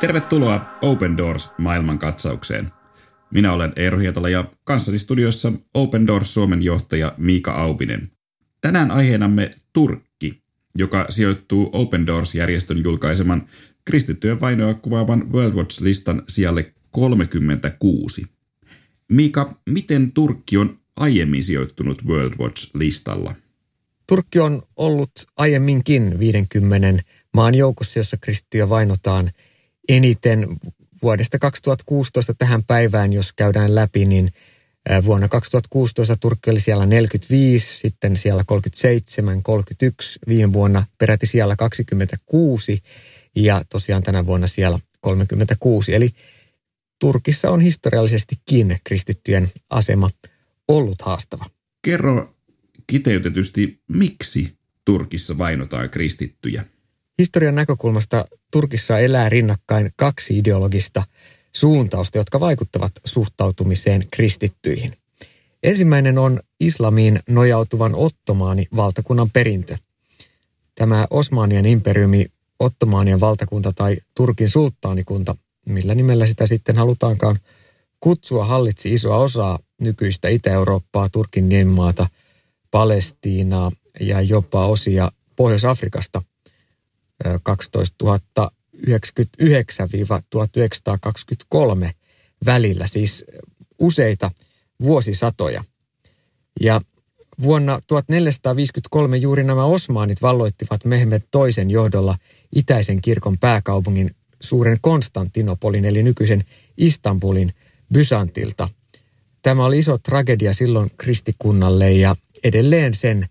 Tervetuloa Open Doors maailmankatsaukseen. Minä olen Eero Hietala ja kanssani studiossa Open Doors Suomen johtaja Miika Aupinen. Tänään aiheenamme Turkki, joka sijoittuu Open Doors-järjestön julkaiseman kristittyjen vainoa kuvaavan World Watch-listan sijalle 36. Miika, miten Turkki on aiemmin sijoittunut World Watch-listalla? Turkki on ollut aiemminkin 50 maan joukossa, jossa kristittyjä vainotaan eniten vuodesta 2016 tähän päivään, jos käydään läpi, niin vuonna 2016 Turkki oli siellä 45, sitten siellä 37, 31, viime vuonna peräti siellä 26 ja tosiaan tänä vuonna siellä 36. Eli Turkissa on historiallisestikin kristittyjen asema ollut haastava. Kerro kiteytetysti, miksi Turkissa vainotaan kristittyjä? Historian näkökulmasta Turkissa elää rinnakkain kaksi ideologista suuntausta, jotka vaikuttavat suhtautumiseen kristittyihin. Ensimmäinen on islamiin nojautuvan ottomaani valtakunnan perintö. Tämä Osmanien imperiumi, Ottomaanien valtakunta tai Turkin sulttaanikunta, millä nimellä sitä sitten halutaankaan kutsua, hallitsi isoa osaa nykyistä Itä-Eurooppaa, Turkin niemmaata, Palestiinaa ja jopa osia Pohjois-Afrikasta – 12 1923 välillä, siis useita vuosisatoja. Ja vuonna 1453 juuri nämä osmaanit valloittivat Mehmed toisen johdolla itäisen kirkon pääkaupungin suuren Konstantinopolin eli nykyisen Istanbulin Byzantilta. Tämä oli iso tragedia silloin kristikunnalle ja edelleen sen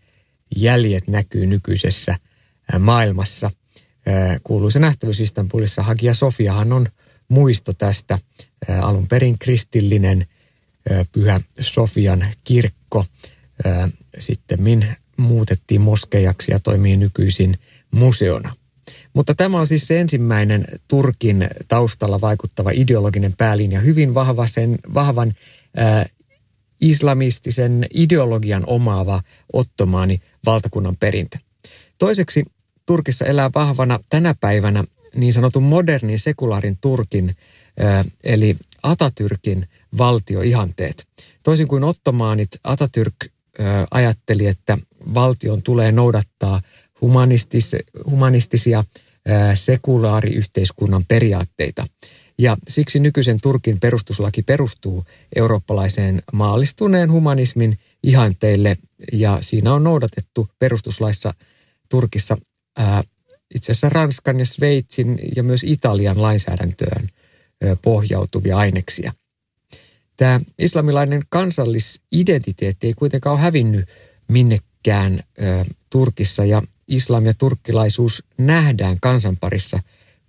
jäljet näkyy nykyisessä maailmassa – kuuluisa nähtävyys Istanbulissa. Hagia Sofiahan on muisto tästä alun perin kristillinen Pyhä Sofian kirkko. Sitten muutettiin moskeijaksi ja toimii nykyisin museona. Mutta tämä on siis se ensimmäinen Turkin taustalla vaikuttava ideologinen päälinja, hyvin vahva sen, vahvan äh, islamistisen ideologian omaava ottomaani valtakunnan perintö. Toiseksi Turkissa elää vahvana tänä päivänä niin sanotun modernin sekulaarin Turkin, eli Atatürkin valtioihanteet. Toisin kuin ottomaanit, Atatürk ajatteli, että valtion tulee noudattaa humanistis, humanistisia sekulaariyhteiskunnan periaatteita. Ja siksi nykyisen Turkin perustuslaki perustuu eurooppalaiseen maallistuneen humanismin ihanteille ja siinä on noudatettu perustuslaissa Turkissa itse asiassa Ranskan ja Sveitsin ja myös Italian lainsäädäntöön ää, pohjautuvia aineksia. Tämä islamilainen kansallisidentiteetti ei kuitenkaan ole hävinnyt minnekään ää, Turkissa ja islam ja turkkilaisuus nähdään kansanparissa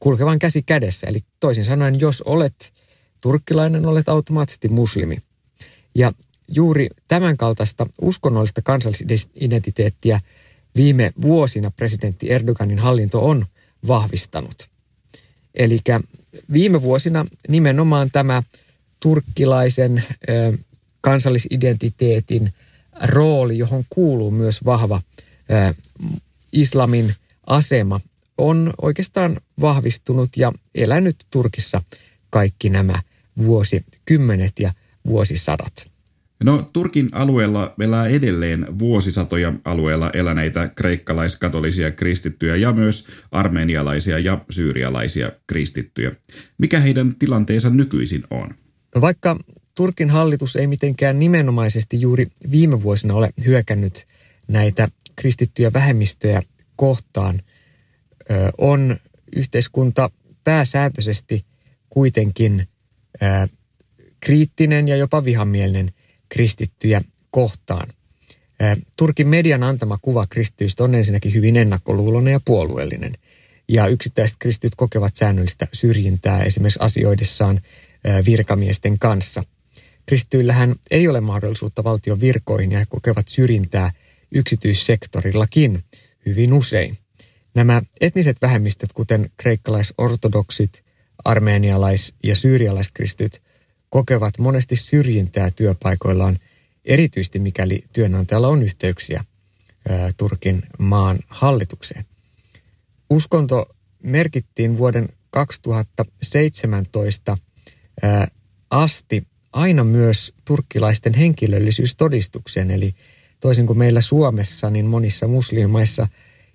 kulkevan käsi kädessä. Eli toisin sanoen, jos olet turkkilainen, olet automaattisesti muslimi. Ja juuri tämän kaltaista uskonnollista kansallisidentiteettiä viime vuosina presidentti Erdoganin hallinto on vahvistanut. Eli viime vuosina nimenomaan tämä turkkilaisen kansallisidentiteetin rooli, johon kuuluu myös vahva islamin asema, on oikeastaan vahvistunut ja elänyt Turkissa kaikki nämä vuosikymmenet ja vuosisadat. No Turkin alueella elää edelleen vuosisatoja alueella eläneitä kreikkalaiskatolisia kristittyjä ja myös armenialaisia ja syyrialaisia kristittyjä. Mikä heidän tilanteensa nykyisin on? No vaikka Turkin hallitus ei mitenkään nimenomaisesti juuri viime vuosina ole hyökännyt näitä kristittyjä vähemmistöjä kohtaan, on yhteiskunta pääsääntöisesti kuitenkin kriittinen ja jopa vihamielinen kristittyjä kohtaan. Turkin median antama kuva kristityistä on ensinnäkin hyvin ennakkoluuloinen ja puolueellinen. Ja yksittäiset kristityt kokevat säännöllistä syrjintää esimerkiksi asioidessaan virkamiesten kanssa. Kristityillähän ei ole mahdollisuutta valtion virkoihin ja he kokevat syrjintää yksityissektorillakin hyvin usein. Nämä etniset vähemmistöt, kuten kreikkalaisortodoksit, armeenialais- ja syyrialaiskristyt, kokevat monesti syrjintää työpaikoillaan, erityisesti mikäli työnantajalla on yhteyksiä Turkin maan hallitukseen. Uskonto merkittiin vuoden 2017 asti aina myös turkkilaisten henkilöllisyystodistukseen. Eli toisin kuin meillä Suomessa, niin monissa muslimimaissa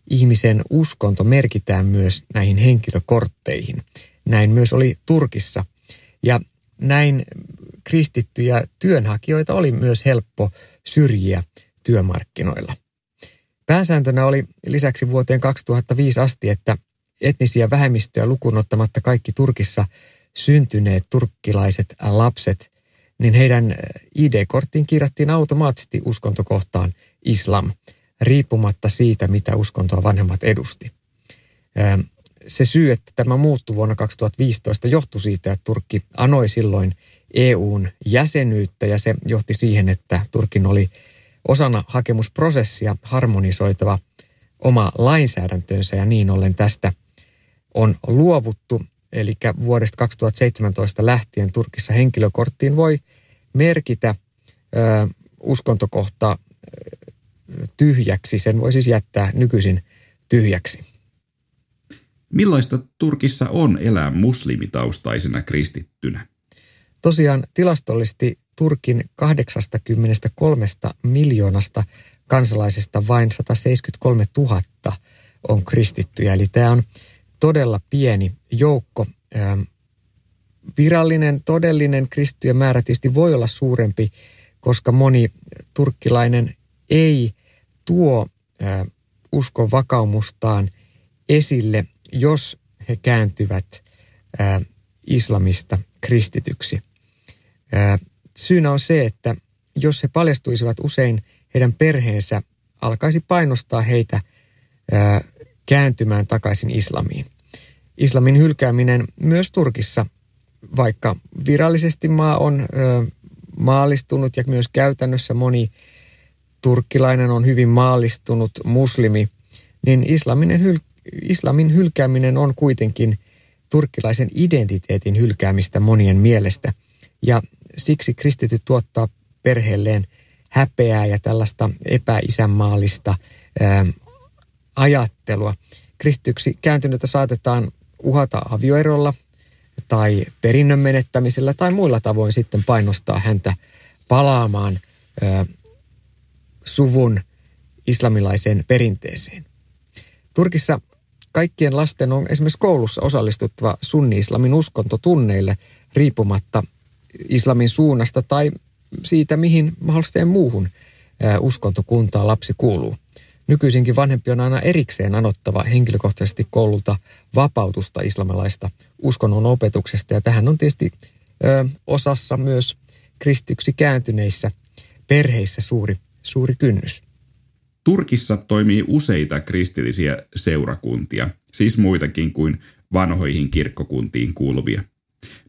ihmisen uskonto merkitään myös näihin henkilökortteihin. Näin myös oli Turkissa. Ja näin kristittyjä työnhakijoita oli myös helppo syrjiä työmarkkinoilla. Pääsääntönä oli lisäksi vuoteen 2005 asti, että etnisiä vähemmistöjä lukunottamatta kaikki Turkissa syntyneet turkkilaiset lapset, niin heidän ID-korttiin kirjattiin automaattisesti uskontokohtaan islam, riippumatta siitä, mitä uskontoa vanhemmat edusti. Se syy, että tämä muuttui vuonna 2015, johtui siitä, että Turkki anoi silloin EUn jäsenyyttä ja se johti siihen, että Turkin oli osana hakemusprosessia harmonisoitava oma lainsäädäntönsä ja niin ollen tästä on luovuttu. Eli vuodesta 2017 lähtien Turkissa henkilökorttiin voi merkitä ö, uskontokohta tyhjäksi. Sen voi siis jättää nykyisin tyhjäksi. Millaista Turkissa on elää muslimitaustaisena kristittynä? Tosiaan tilastollisesti Turkin 83 miljoonasta kansalaisesta vain 173 000 on kristittyjä. Eli tämä on todella pieni joukko. Virallinen, todellinen kristittyjen määrä tietysti voi olla suurempi, koska moni turkkilainen ei tuo uskon vakaumustaan esille, jos he kääntyvät äh, islamista kristityksi. Syynä on se, että jos he paljastuisivat usein, heidän perheensä alkaisi painostaa heitä kääntymään takaisin islamiin. Islamin hylkääminen myös Turkissa, vaikka virallisesti maa on maallistunut ja myös käytännössä moni turkkilainen on hyvin maallistunut muslimi, niin islaminen hyl- islamin hylkääminen on kuitenkin turkkilaisen identiteetin hylkäämistä monien mielestä. Ja siksi kristityt tuottaa perheelleen häpeää ja tällaista epäisänmaallista ää, ajattelua. Kristityksi kääntynyttä saatetaan uhata avioerolla tai perinnön menettämisellä tai muilla tavoin sitten painostaa häntä palaamaan ää, suvun islamilaiseen perinteeseen. Turkissa kaikkien lasten on esimerkiksi koulussa osallistuttava sunni-islamin uskontotunneille riippumatta islamin suunnasta tai siitä, mihin mahdollisesti muuhun uskontokuntaan lapsi kuuluu. Nykyisinkin vanhempi on aina erikseen anottava henkilökohtaisesti koululta vapautusta islamilaista uskonnon opetuksesta. Ja tähän on tietysti ö, osassa myös kristyksi kääntyneissä perheissä suuri, suuri kynnys. Turkissa toimii useita kristillisiä seurakuntia, siis muitakin kuin vanhoihin kirkkokuntiin kuuluvia.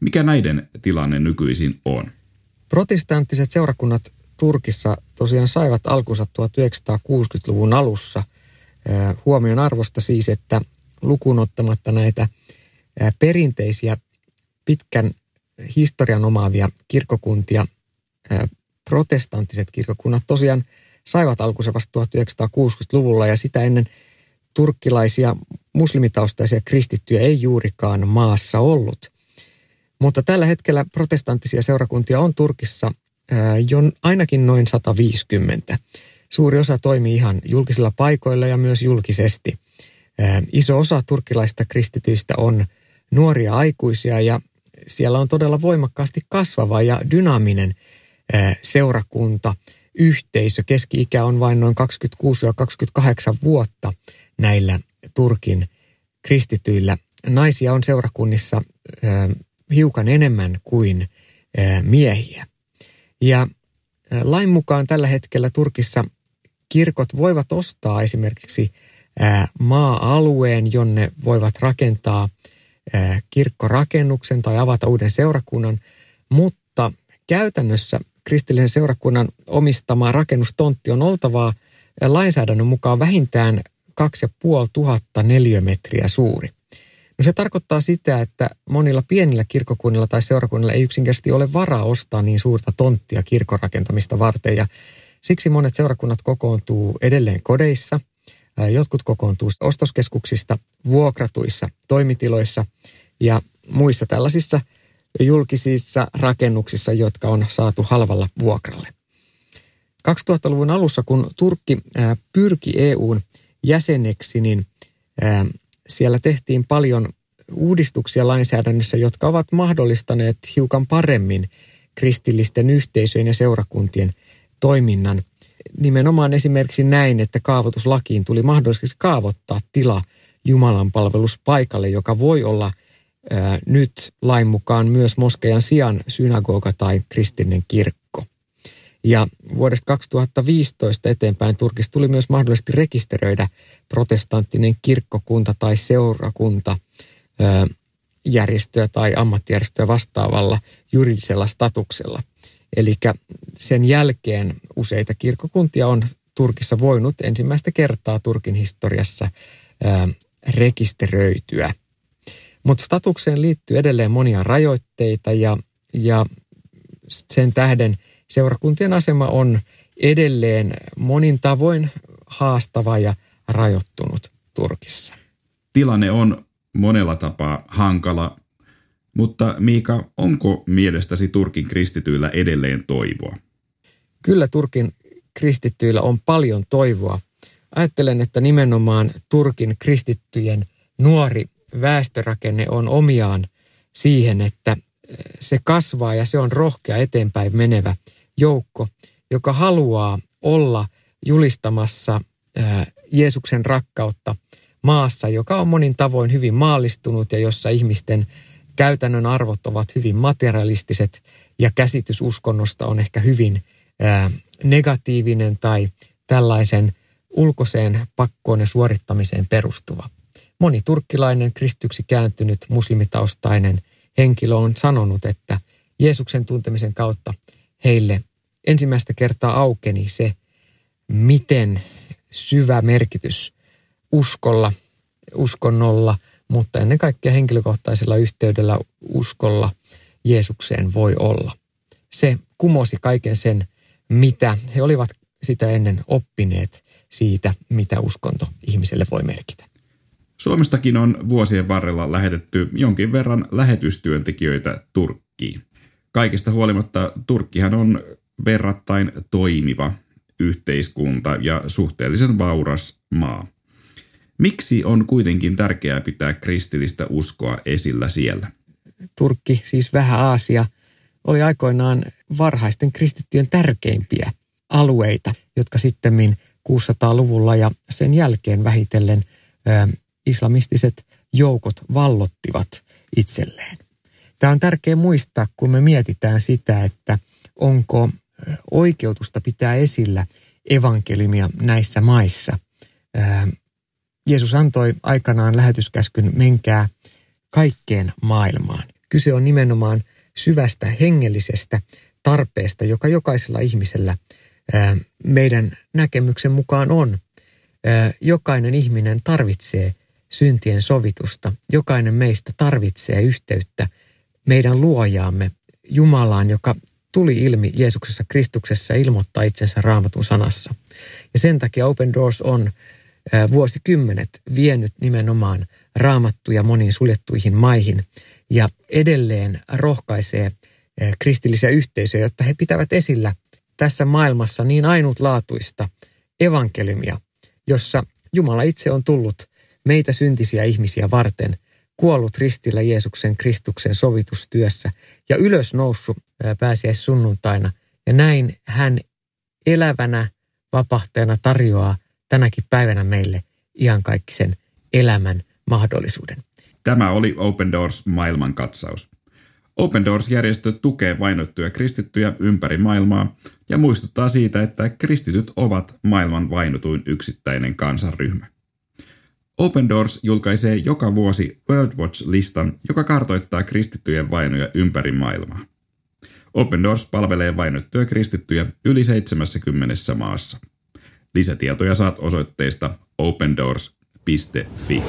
Mikä näiden tilanne nykyisin on? Protestanttiset seurakunnat Turkissa tosiaan saivat alkunsa 1960-luvun alussa. Huomion arvosta siis, että lukuun ottamatta näitä perinteisiä pitkän historian omaavia kirkkokuntia, protestanttiset kirkkokunnat tosiaan saivat alkunsa vasta 1960-luvulla ja sitä ennen turkkilaisia muslimitaustaisia kristittyjä ei juurikaan maassa ollut. Mutta tällä hetkellä protestanttisia seurakuntia on Turkissa jo ainakin noin 150. Suuri osa toimii ihan julkisilla paikoilla ja myös julkisesti. Iso osa turkkilaista kristityistä on nuoria aikuisia ja siellä on todella voimakkaasti kasvava ja dynaaminen seurakunta, yhteisö. Keski-ikä on vain noin 26-28 vuotta näillä Turkin kristityillä. Naisia on seurakunnissa hiukan enemmän kuin miehiä. Ja lain mukaan tällä hetkellä Turkissa kirkot voivat ostaa esimerkiksi maa-alueen, jonne voivat rakentaa kirkkorakennuksen tai avata uuden seurakunnan, mutta käytännössä kristillisen seurakunnan omistama rakennustontti on oltavaa lainsäädännön mukaan vähintään 2500 neliömetriä suuri. No se tarkoittaa sitä, että monilla pienillä kirkkokunnilla tai seurakunnilla ei yksinkertaisesti ole varaa ostaa niin suurta tonttia kirkon rakentamista varten ja siksi monet seurakunnat kokoontuu edelleen kodeissa, Jotkut kokoontuu ostoskeskuksista, vuokratuissa toimitiloissa ja muissa tällaisissa julkisissa rakennuksissa, jotka on saatu halvalla vuokralle. 2000-luvun alussa, kun Turkki pyrki EUn jäseneksi, niin siellä tehtiin paljon uudistuksia lainsäädännössä, jotka ovat mahdollistaneet hiukan paremmin kristillisten yhteisöjen ja seurakuntien toiminnan. Nimenomaan esimerkiksi näin, että kaavoituslakiin tuli mahdolliseksi kaavoittaa tila Jumalan palveluspaikalle, joka voi olla nyt lain mukaan myös moskeijan sijaan synagoga tai kristillinen kirkko. Ja vuodesta 2015 eteenpäin Turkissa tuli myös mahdollisesti rekisteröidä protestanttinen kirkkokunta tai seurakunta järjestöä tai ammattijärjestöä vastaavalla juridisella statuksella. Eli sen jälkeen useita kirkkokuntia on Turkissa voinut ensimmäistä kertaa Turkin historiassa rekisteröityä. Mutta statukseen liittyy edelleen monia rajoitteita ja, ja sen tähden seurakuntien asema on edelleen monin tavoin haastava ja rajoittunut Turkissa. Tilanne on monella tapaa hankala, mutta Miika, onko mielestäsi Turkin kristityillä edelleen toivoa? Kyllä Turkin kristittyillä on paljon toivoa. Ajattelen, että nimenomaan Turkin kristittyjen nuori väestörakenne on omiaan siihen, että se kasvaa ja se on rohkea eteenpäin menevä joukko, joka haluaa olla julistamassa Jeesuksen rakkautta maassa, joka on monin tavoin hyvin maallistunut ja jossa ihmisten käytännön arvot ovat hyvin materialistiset ja käsitys uskonnosta on ehkä hyvin ää, negatiivinen tai tällaisen ulkoiseen pakkoon ja suorittamiseen perustuva. Moni turkkilainen kristyksi kääntynyt muslimitaustainen henkilö on sanonut, että Jeesuksen tuntemisen kautta heille ensimmäistä kertaa aukeni se, miten syvä merkitys uskolla, uskonnolla, mutta ennen kaikkea henkilökohtaisella yhteydellä uskolla Jeesukseen voi olla. Se kumosi kaiken sen, mitä he olivat sitä ennen oppineet siitä, mitä uskonto ihmiselle voi merkitä. Suomestakin on vuosien varrella lähetetty jonkin verran lähetystyöntekijöitä Turkkiin. Kaikista huolimatta Turkkihan on verrattain toimiva yhteiskunta ja suhteellisen vauras maa. Miksi on kuitenkin tärkeää pitää kristillistä uskoa esillä siellä? Turkki, siis vähän Aasia, oli aikoinaan varhaisten kristittyjen tärkeimpiä alueita, jotka sitten 600-luvulla ja sen jälkeen vähitellen islamistiset joukot vallottivat itselleen. Tämä on tärkeää muistaa, kun me mietitään sitä, että onko oikeutusta pitää esillä evankeliumia näissä maissa. Jeesus antoi aikanaan lähetyskäskyn menkää kaikkeen maailmaan. Kyse on nimenomaan syvästä hengellisestä tarpeesta, joka jokaisella ihmisellä meidän näkemyksen mukaan on. Jokainen ihminen tarvitsee syntien sovitusta. Jokainen meistä tarvitsee yhteyttä meidän luojaamme Jumalaan, joka tuli ilmi Jeesuksessa Kristuksessa ja ilmoittaa itsensä raamatun sanassa. Ja sen takia Open Doors on vuosikymmenet vienyt nimenomaan raamattuja moniin suljettuihin maihin ja edelleen rohkaisee kristillisiä yhteisöjä, jotta he pitävät esillä tässä maailmassa niin ainutlaatuista evankeliumia, jossa Jumala itse on tullut meitä syntisiä ihmisiä varten, kuollut ristillä Jeesuksen Kristuksen sovitustyössä ja ylös noussut pääsiäis sunnuntaina. Ja näin hän elävänä vapahtajana tarjoaa tänäkin päivänä meille iankaikkisen elämän mahdollisuuden. Tämä oli Open Doors maailmankatsaus. Open Doors-järjestö tukee vainottuja kristittyjä ympäri maailmaa ja muistuttaa siitä, että kristityt ovat maailman vainotuin yksittäinen kansanryhmä. Open Doors julkaisee joka vuosi World Watch-listan, joka kartoittaa kristittyjen vainoja ympäri maailmaa. Open Doors palvelee vainottuja kristittyjä yli 70 maassa. Lisätietoja saat osoitteesta opendoors.fi.